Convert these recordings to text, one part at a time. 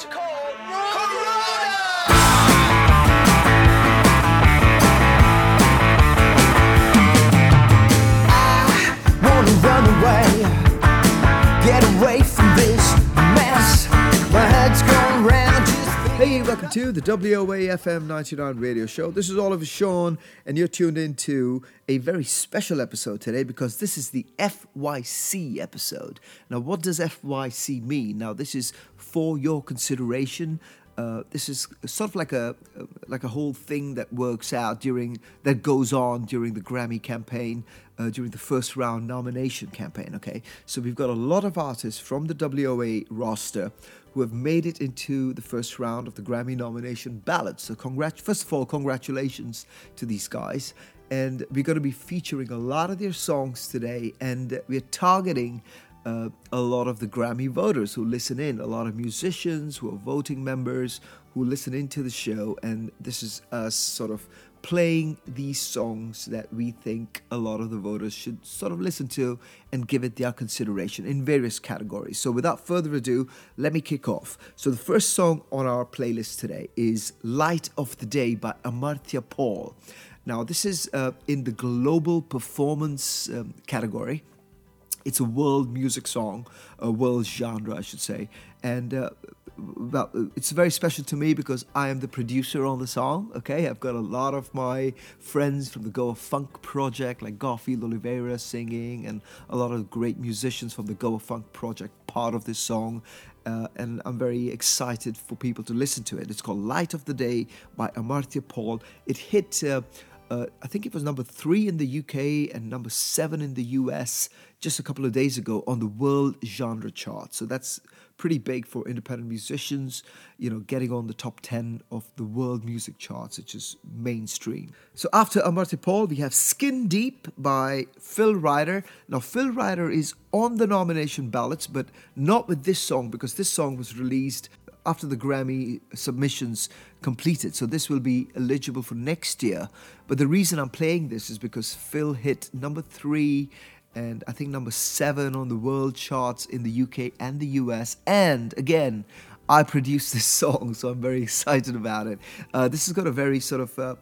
What's it called? Hey, welcome to the WOA FM 99 radio show. This is Oliver Sean, and you're tuned in to a very special episode today because this is the FYC episode. Now, what does FYC mean? Now, this is for your consideration. Uh, this is sort of like a like a whole thing that works out during that goes on during the Grammy campaign, uh, during the first round nomination campaign. Okay, so we've got a lot of artists from the WOA roster who have made it into the first round of the Grammy nomination ballot. So, congrat- first of all, congratulations to these guys. And we're going to be featuring a lot of their songs today, and we're targeting uh, a lot of the Grammy voters who listen in, a lot of musicians who are voting members who listen into the show, and this is us sort of playing these songs that we think a lot of the voters should sort of listen to and give it their consideration in various categories. So without further ado, let me kick off. So the first song on our playlist today is Light of the Day by Amartya Paul. Now, this is uh, in the global performance um, category it's a world music song, a world genre, I should say. And uh, well, it's very special to me because I am the producer on the song. Okay, I've got a lot of my friends from the Goa Funk project, like Garfield Oliveira singing, and a lot of great musicians from the Goa Funk project part of this song. Uh, and I'm very excited for people to listen to it. It's called Light of the Day by Amartya Paul. It hit. Uh, uh, I think it was number three in the UK and number seven in the US just a couple of days ago on the world genre chart. So that's pretty big for independent musicians, you know, getting on the top 10 of the world music charts, which is mainstream. So after Amartya Paul, we have Skin Deep by Phil Ryder. Now, Phil Ryder is on the nomination ballots, but not with this song because this song was released after the Grammy submissions completed. So this will be eligible for next year. But the reason I'm playing this is because Phil hit number three and I think number seven on the world charts in the UK and the US. And again, I produced this song, so I'm very excited about it. Uh, this has got a very sort of uh,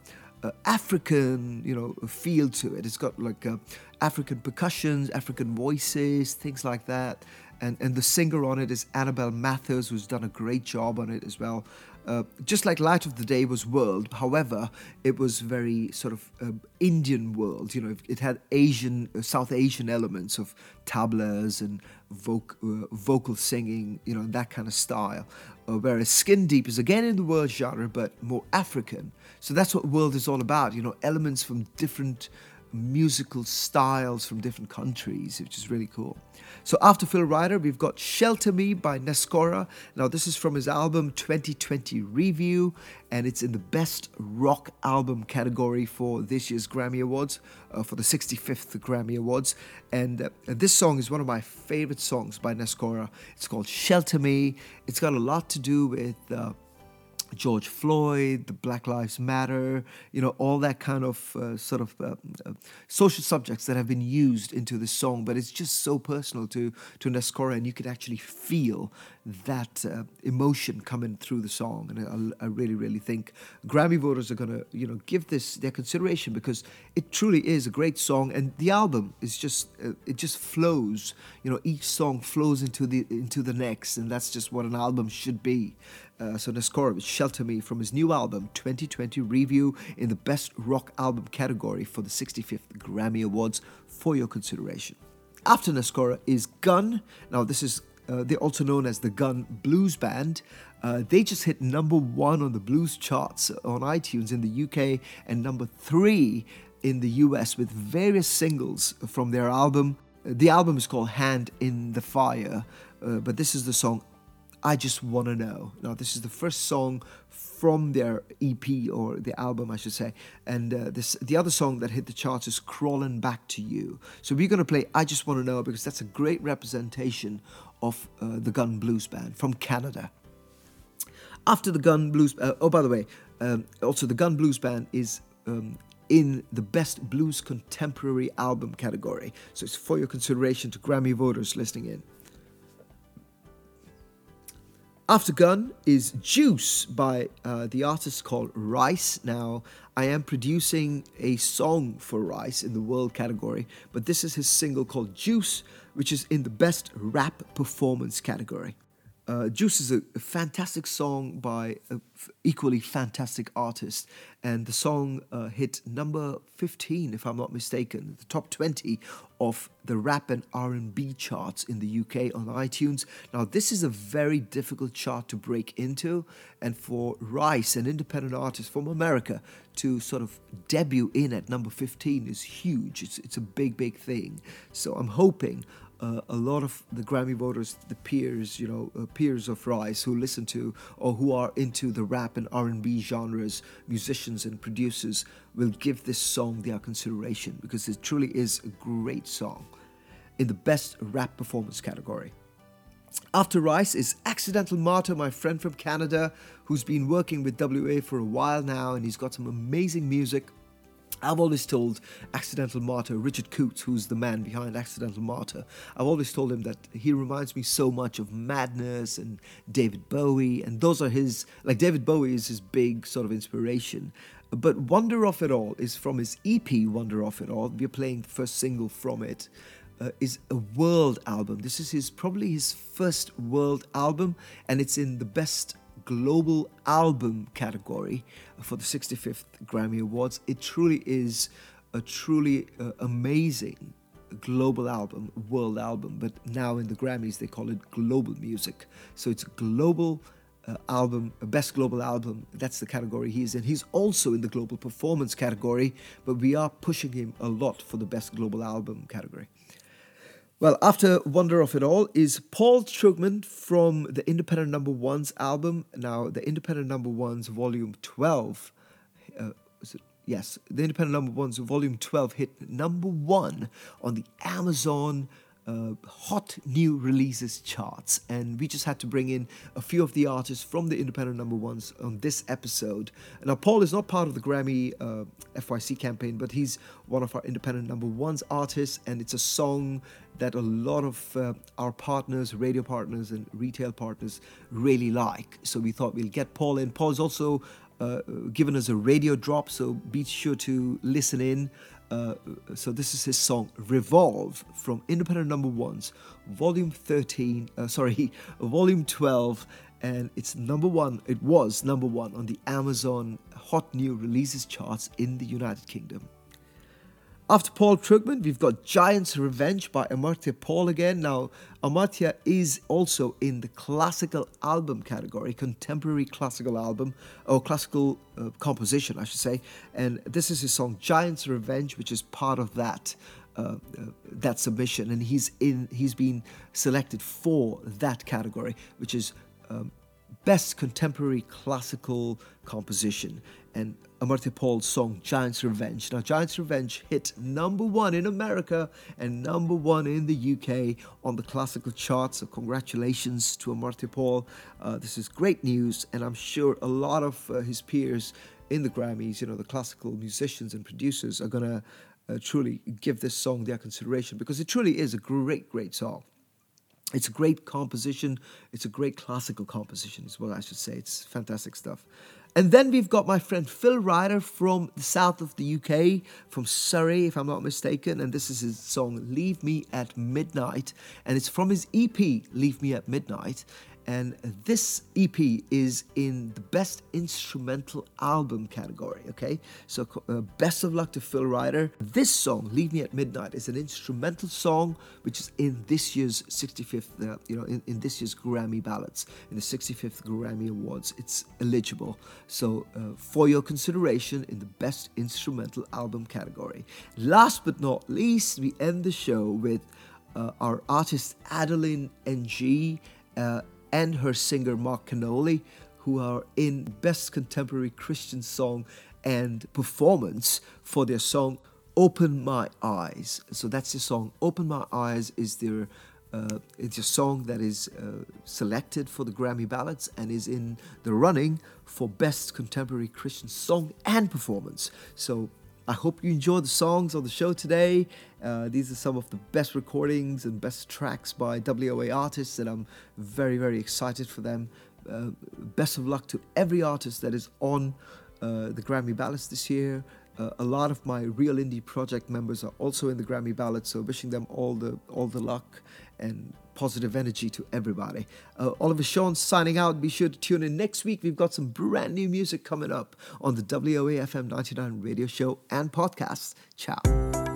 uh, African, you know, feel to it. It's got like uh, African percussions, African voices, things like that. And, and the singer on it is Annabelle Mathers, who's done a great job on it as well. Uh, just like Light of the Day was world, however, it was very sort of um, Indian world. You know, it had Asian, uh, South Asian elements of tablas and voc- uh, vocal singing, you know, that kind of style. Uh, whereas Skin Deep is again in the world genre, but more African. So that's what world is all about. You know, elements from different musical styles from different countries, which is really cool. So after Phil Ryder, we've got Shelter Me by Nescora. Now this is from his album 2020 Review, and it's in the Best Rock Album category for this year's Grammy Awards, uh, for the 65th Grammy Awards. And uh, this song is one of my favorite songs by Nescora. It's called Shelter Me. It's got a lot to do with uh, George Floyd, the Black Lives Matter, you know, all that kind of uh, sort of uh, uh, social subjects that have been used into this song. But it's just so personal to to Nescora, and you could actually feel that uh, emotion coming through the song. And I, I really, really think Grammy voters are gonna, you know, give this their consideration because it truly is a great song, and the album is just uh, it just flows. You know, each song flows into the into the next, and that's just what an album should be. Uh, so with Shelter Me from his new album 2020 Review in the Best Rock Album category for the 65th Grammy Awards for your consideration. After Nescora is Gun. Now this is uh, they're also known as the Gun Blues Band. Uh, they just hit number one on the blues charts on iTunes in the UK and number three in the US with various singles from their album. The album is called Hand in the Fire, uh, but this is the song I Just Wanna Know. Now, this is the first song from their EP or the album, I should say. And uh, this the other song that hit the charts is Crawling Back to You. So we're going to play I Just Wanna Know because that's a great representation of uh, the Gun Blues Band from Canada. After the Gun Blues, uh, oh, by the way, um, also the Gun Blues Band is um, in the Best Blues Contemporary Album category. So it's for your consideration to Grammy voters listening in. After Gun is Juice by uh, the artist called Rice. Now, I am producing a song for Rice in the world category, but this is his single called Juice, which is in the best rap performance category. Uh, Juice is a, a, fantastic song by an equally fantastic artist, and the song uh, hit number 15, if I'm not mistaken, the top 20 of the rap and R&B charts in the UK on iTunes. Now, this is a very difficult chart to break into, and for Rice, an independent artist from America, to sort of debut in at number 15 is huge. It's, it's a big, big thing. So I'm hoping uh, a lot of the Grammy voters, the peers, you know, uh, peers of Rice who listen to or who are into the rap and R&B genres, musicians and producers will give this song their consideration because it truly is a great song in the best rap performance category. After Rice is Accidental Martyr, my friend from Canada, who's been working with WA for a while now, and he's got some amazing music I've always told Accidental Martyr, Richard Coutts, who's the man behind Accidental Martyr, I've always told him that he reminds me so much of Madness and David Bowie, and those are his, like David Bowie is his big sort of inspiration. But Wonder of It All is from his EP, Wonder of It All. We're playing the first single from it. Uh, is a world album. This is his probably his first world album, and it's in the best global album category for the 65th Grammy Awards. It truly is a truly uh, amazing global album, world album, but now in the Grammys they call it global music. So it's a global uh, album, best global album. That's the category he's in. He's also in the global performance category, but we are pushing him a lot for the best global album category. Well, after Wonder of It All is Paul Trugman from the Independent Number Ones album. Now, the Independent Number Ones Volume 12, uh, yes, the Independent Number Ones Volume 12 hit number one on the Amazon uh, hot new releases charts, and we just had to bring in a few of the artists from the independent number ones on this episode. Now, Paul is not part of the Grammy uh, FYC campaign, but he's one of our independent number ones artists, and it's a song that a lot of uh, our partners, radio partners, and retail partners really like. So we thought we'll get Paul in. Paul's also uh, given us a radio drop, so be sure to listen in. Uh, so this is his song Revolve from Independent Number Ones, Volume 13, uh, sorry, Volume 12, and it's number one, it was number one on the Amazon Hot New Releases charts in the United Kingdom. After Paul Trugman, we've got Giant's Revenge by Amartya Paul again. Now, Amartya is also in the classical album category, contemporary classical album, or classical uh, composition, I should say. And this is his song Giant's Revenge, which is part of that. Uh, uh, that submission, and he's in. He's been selected for that category, which is um, best contemporary classical composition. And Amartya Paul's song Giant's Revenge. Now, Giant's Revenge hit number one in America and number one in the UK on the classical charts. So, congratulations to Amartya Paul. Uh, this is great news, and I'm sure a lot of uh, his peers in the Grammys, you know, the classical musicians and producers, are going to uh, truly give this song their consideration because it truly is a great, great song. It's a great composition. It's a great classical composition, is what I should say. It's fantastic stuff. And then we've got my friend Phil Ryder from the south of the UK, from Surrey, if I'm not mistaken. And this is his song Leave Me at Midnight. And it's from his EP, Leave Me at Midnight. And this EP is in the best instrumental album category. Okay, so uh, best of luck to Phil Ryder. This song, "Leave Me at Midnight," is an instrumental song which is in this year's 65th, uh, you know, in, in, this year's Grammy ballots, in the 65th Grammy Awards. It's eligible. So uh, for your consideration in the best instrumental album category. Last but not least, we end the show with uh, our artist Adeline Ng. Uh, and her singer Mark Cannoli, who are in Best Contemporary Christian Song and Performance for their song Open My Eyes. So that's the song Open My Eyes is their uh, it's a song that is uh, selected for the Grammy ballots and is in the running for Best Contemporary Christian Song and Performance. So I hope you enjoy the songs on the show today. Uh, these are some of the best recordings and best tracks by WOA artists, and I'm very, very excited for them. Uh, best of luck to every artist that is on uh, the Grammy Ballast this year. Uh, a lot of my Real Indie Project members are also in the Grammy ballot, so wishing them all the all the luck and positive energy to everybody. Uh, Oliver Sean signing out. Be sure to tune in next week. We've got some brand new music coming up on the WOA FM 99 radio show and podcast. Ciao.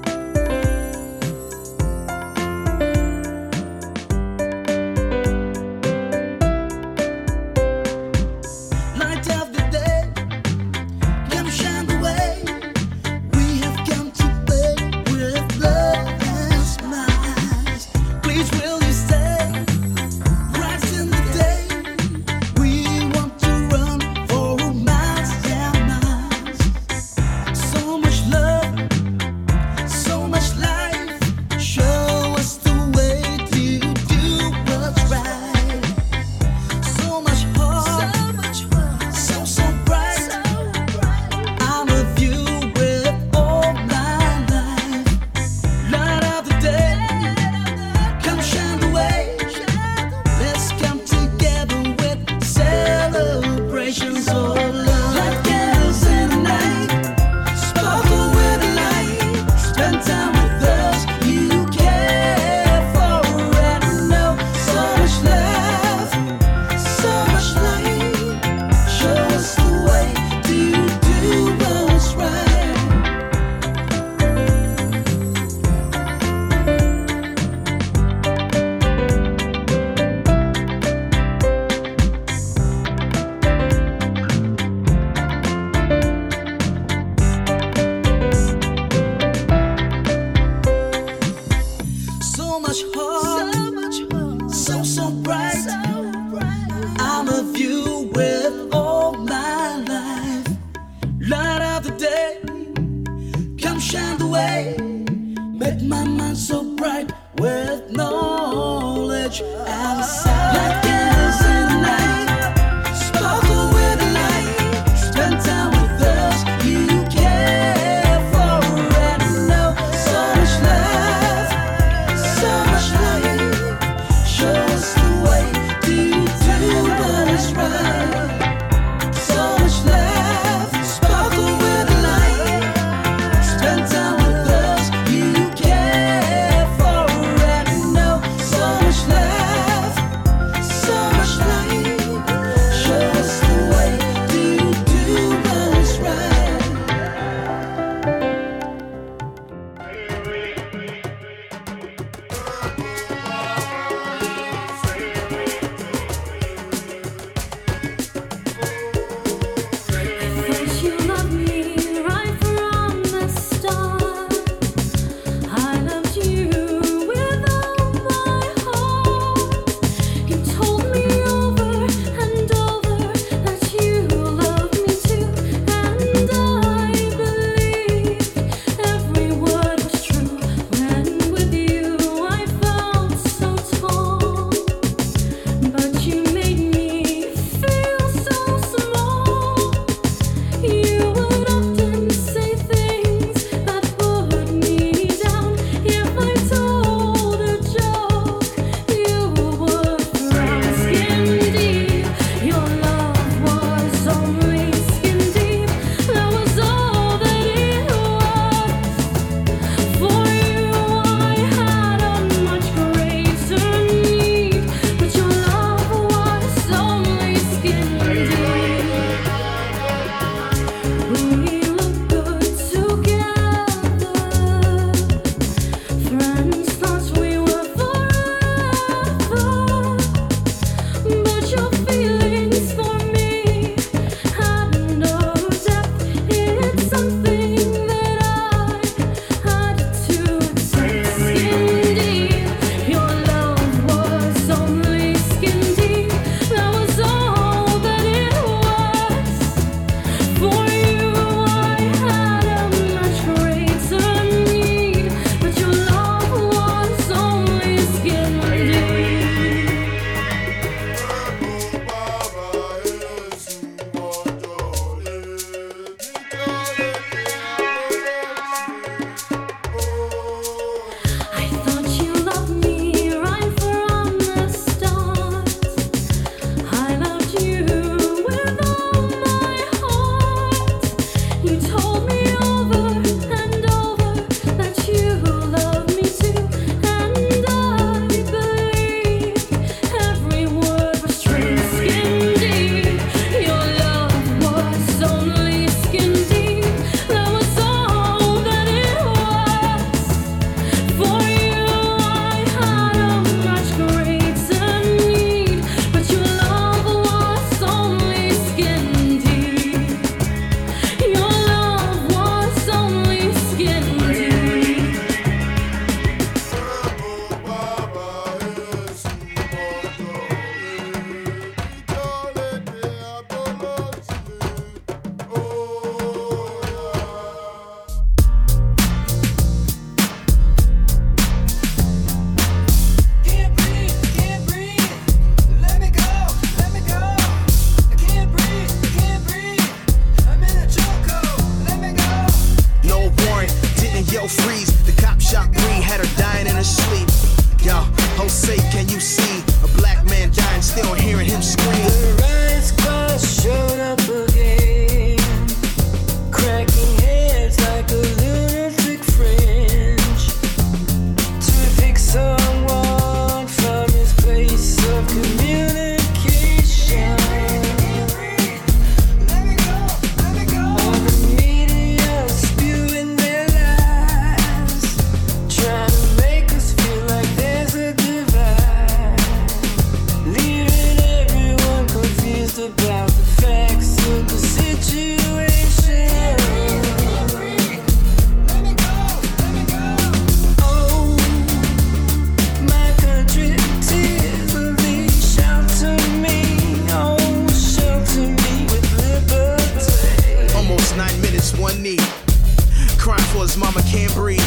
Cause mama can't breathe.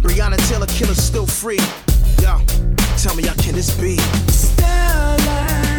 Breonna Taylor, killer's still free. Yo, tell me, y'all, can this be? Starlight.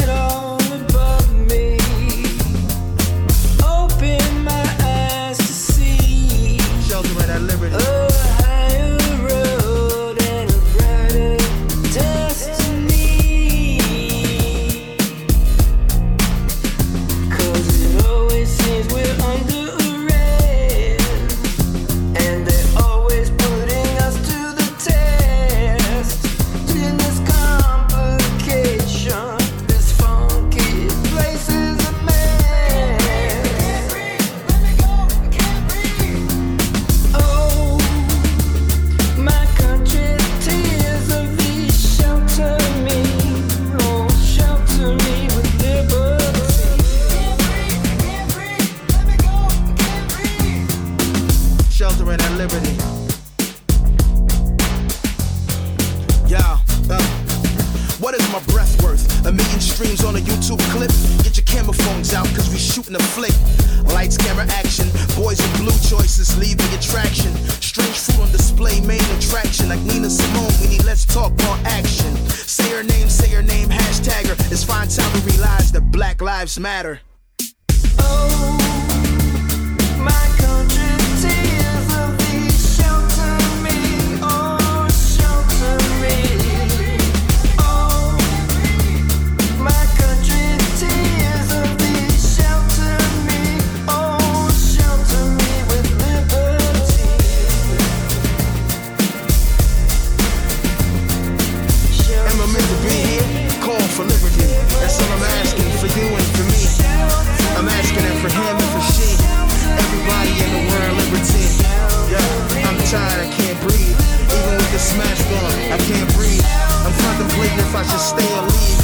I just stay and leave.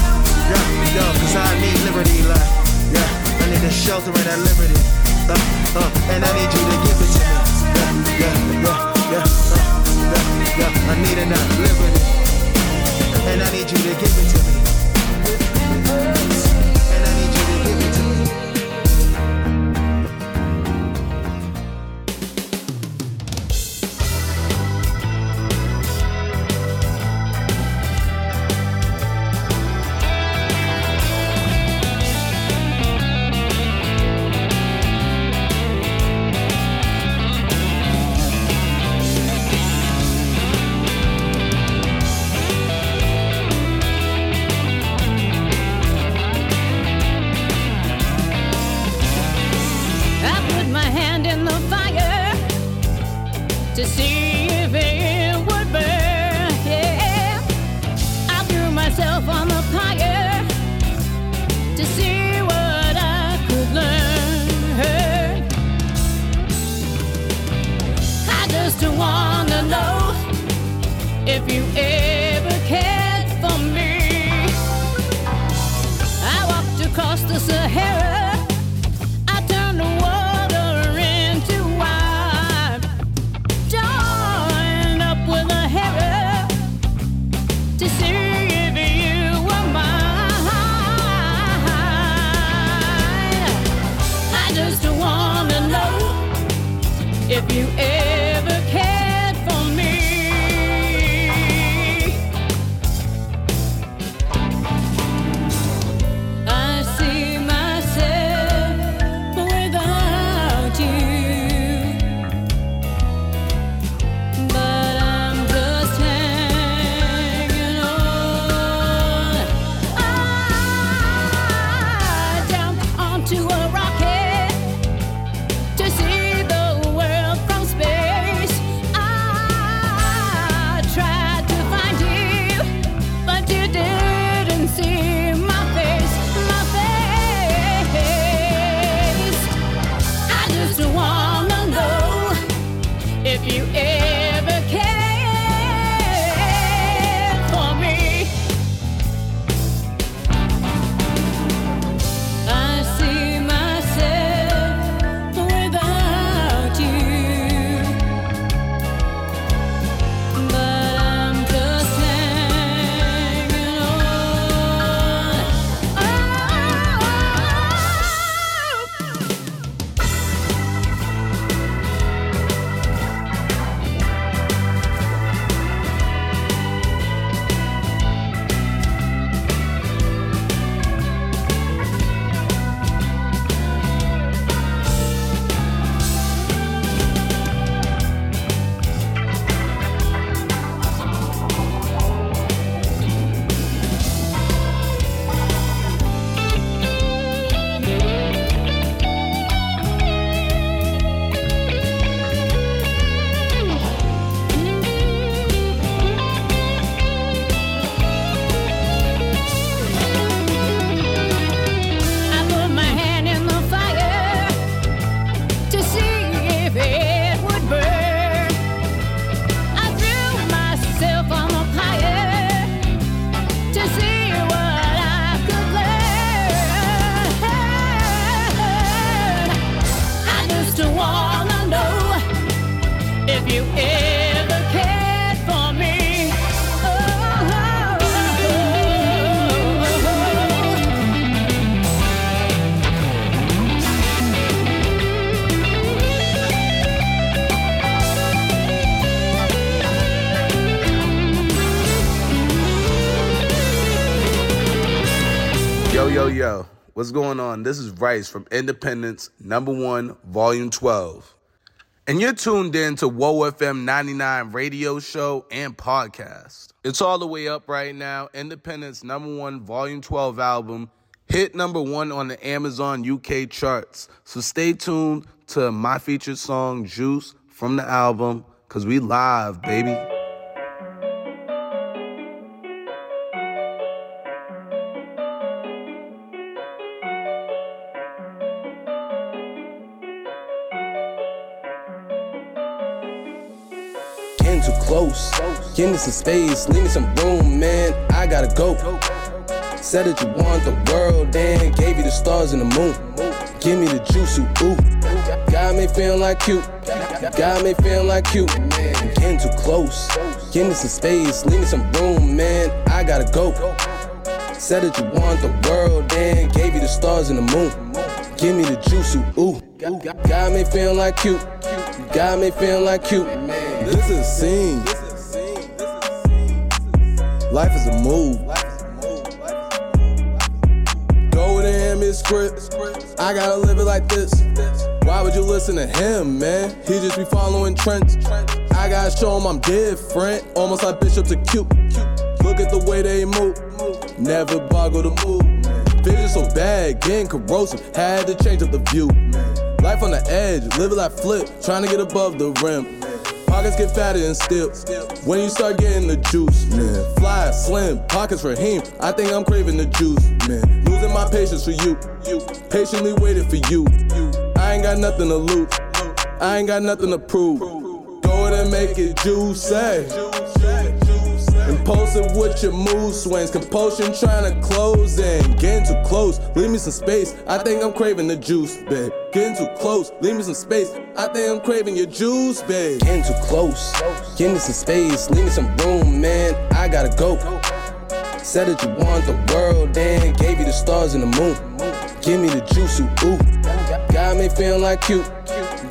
Yeah, yo, cause I need liberty, like, yeah. I need a shelter and that liberty. Uh, uh, and I need you to give it to me. Yeah, yeah, yeah, yeah, uh, yeah, yeah. I need enough liberty. And I need you to give it to me. to see What's going on? This is Rice from Independence, number one, volume 12. And you're tuned in to Whoa FM 99 radio show and podcast. It's all the way up right now. Independence, number one, volume 12 album, hit number one on the Amazon UK charts. So stay tuned to my featured song, Juice, from the album, because we live, baby. Close. Give me some space, leave me some room, man. I gotta go. Said that you want the world, then gave you the stars and the moon. Give me the juice, ooh, ooh. Got me feeling like cute. Got me feeling like. Man, getting too close. Give me some space, leave me some room, man. I gotta go. Said that you want the world, then gave you the stars and the moon. Give me the juice, ooh, ooh. Got me feeling like cute. Got me feeling like cute. This is a scene. Life is a move. Go with the hand a script. I gotta live it like this. Why would you listen to him, man? He just be following trends. I gotta show him I'm different. Almost like Bishop to cute. Look at the way they move. Never boggle the move. Vision so bad, getting corrosive. Had to change up the view. Life on the edge, live it like flip, trying to get above the rim. Pockets get fatter and still. When you start getting the juice, man. Fly, slim, pockets for him. I think I'm craving the juice, man. Losing my patience for you. You patiently waiting for you. I ain't got nothing to lose. I ain't got nothing to prove. Go ahead and make it juicy. Impulsive with your mood swings, compulsion trying to close in. Getting too close, leave me some space. I think I'm craving the juice, babe. Getting too close, leave me some space. I think I'm craving your juice, babe. Getting too close, give me some space, leave me some room, man. I gotta go. Said that you want the world, then gave you the stars and the moon. Give me the juice, ooh. Got me feeling like cute.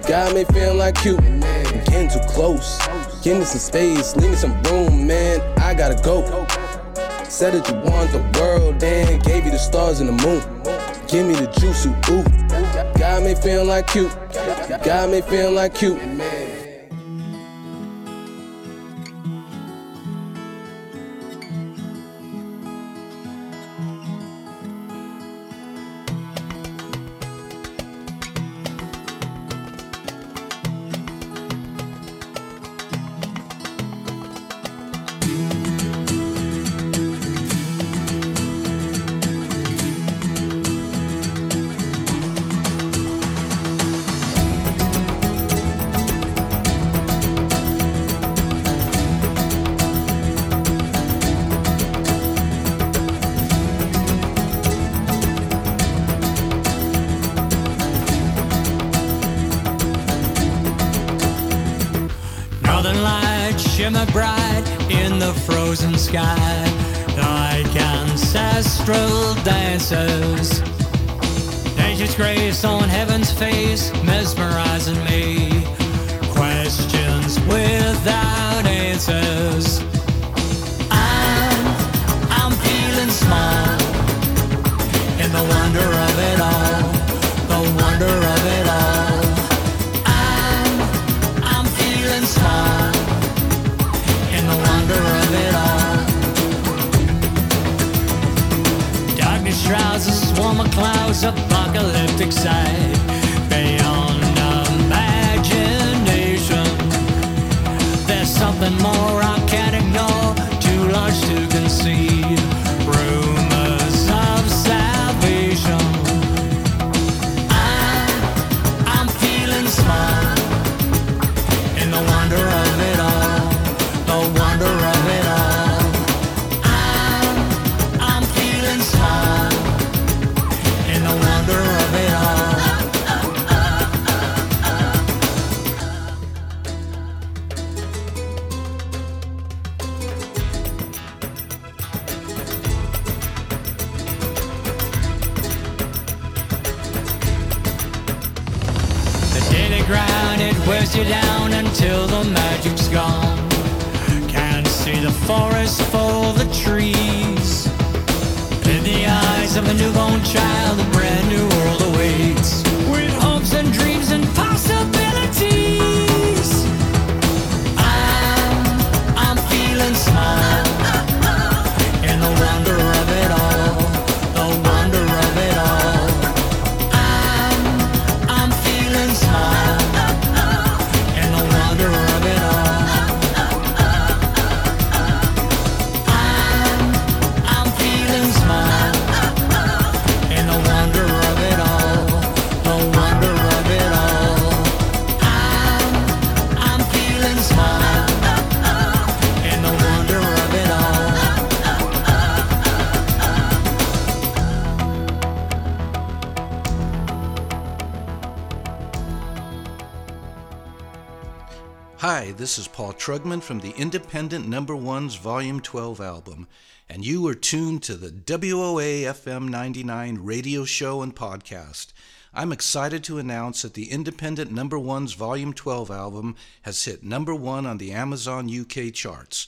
Got me feeling like cute. Getting too close. Give me some space, leave me some room, man. I gotta go. Said that you want the world, then gave you the stars and the moon. Give me the juice, ooh. Got me feeling like cute. Got me feeling like cute. Answers. I'm, I'm feeling small in the wonder of it all, the wonder of it all. I'm, I'm feeling small in the wonder of it all. Darkness shrouds a swarm of clouds, apocalyptic sight Trugman from the Independent Number Ones Volume 12 album, and you are tuned to the WOA FM 99 radio show and podcast. I'm excited to announce that the Independent Number Ones Volume 12 album has hit number one on the Amazon UK charts.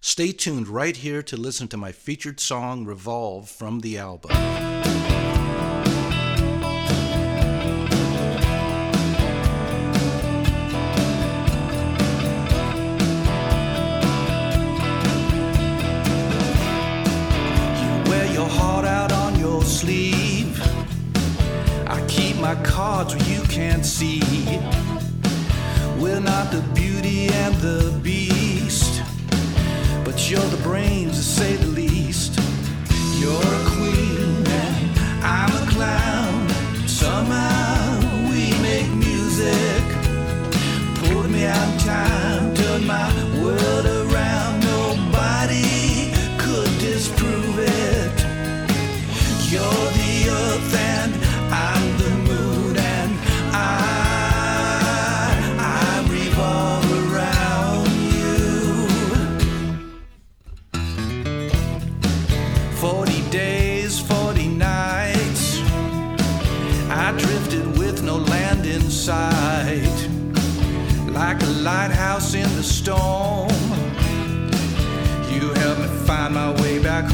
Stay tuned right here to listen to my featured song, Revolve, from the album. parts where you can't see. We're not the beauty and the beast, but you're the brains to say the least. You're a queen. my way back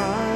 Jesus,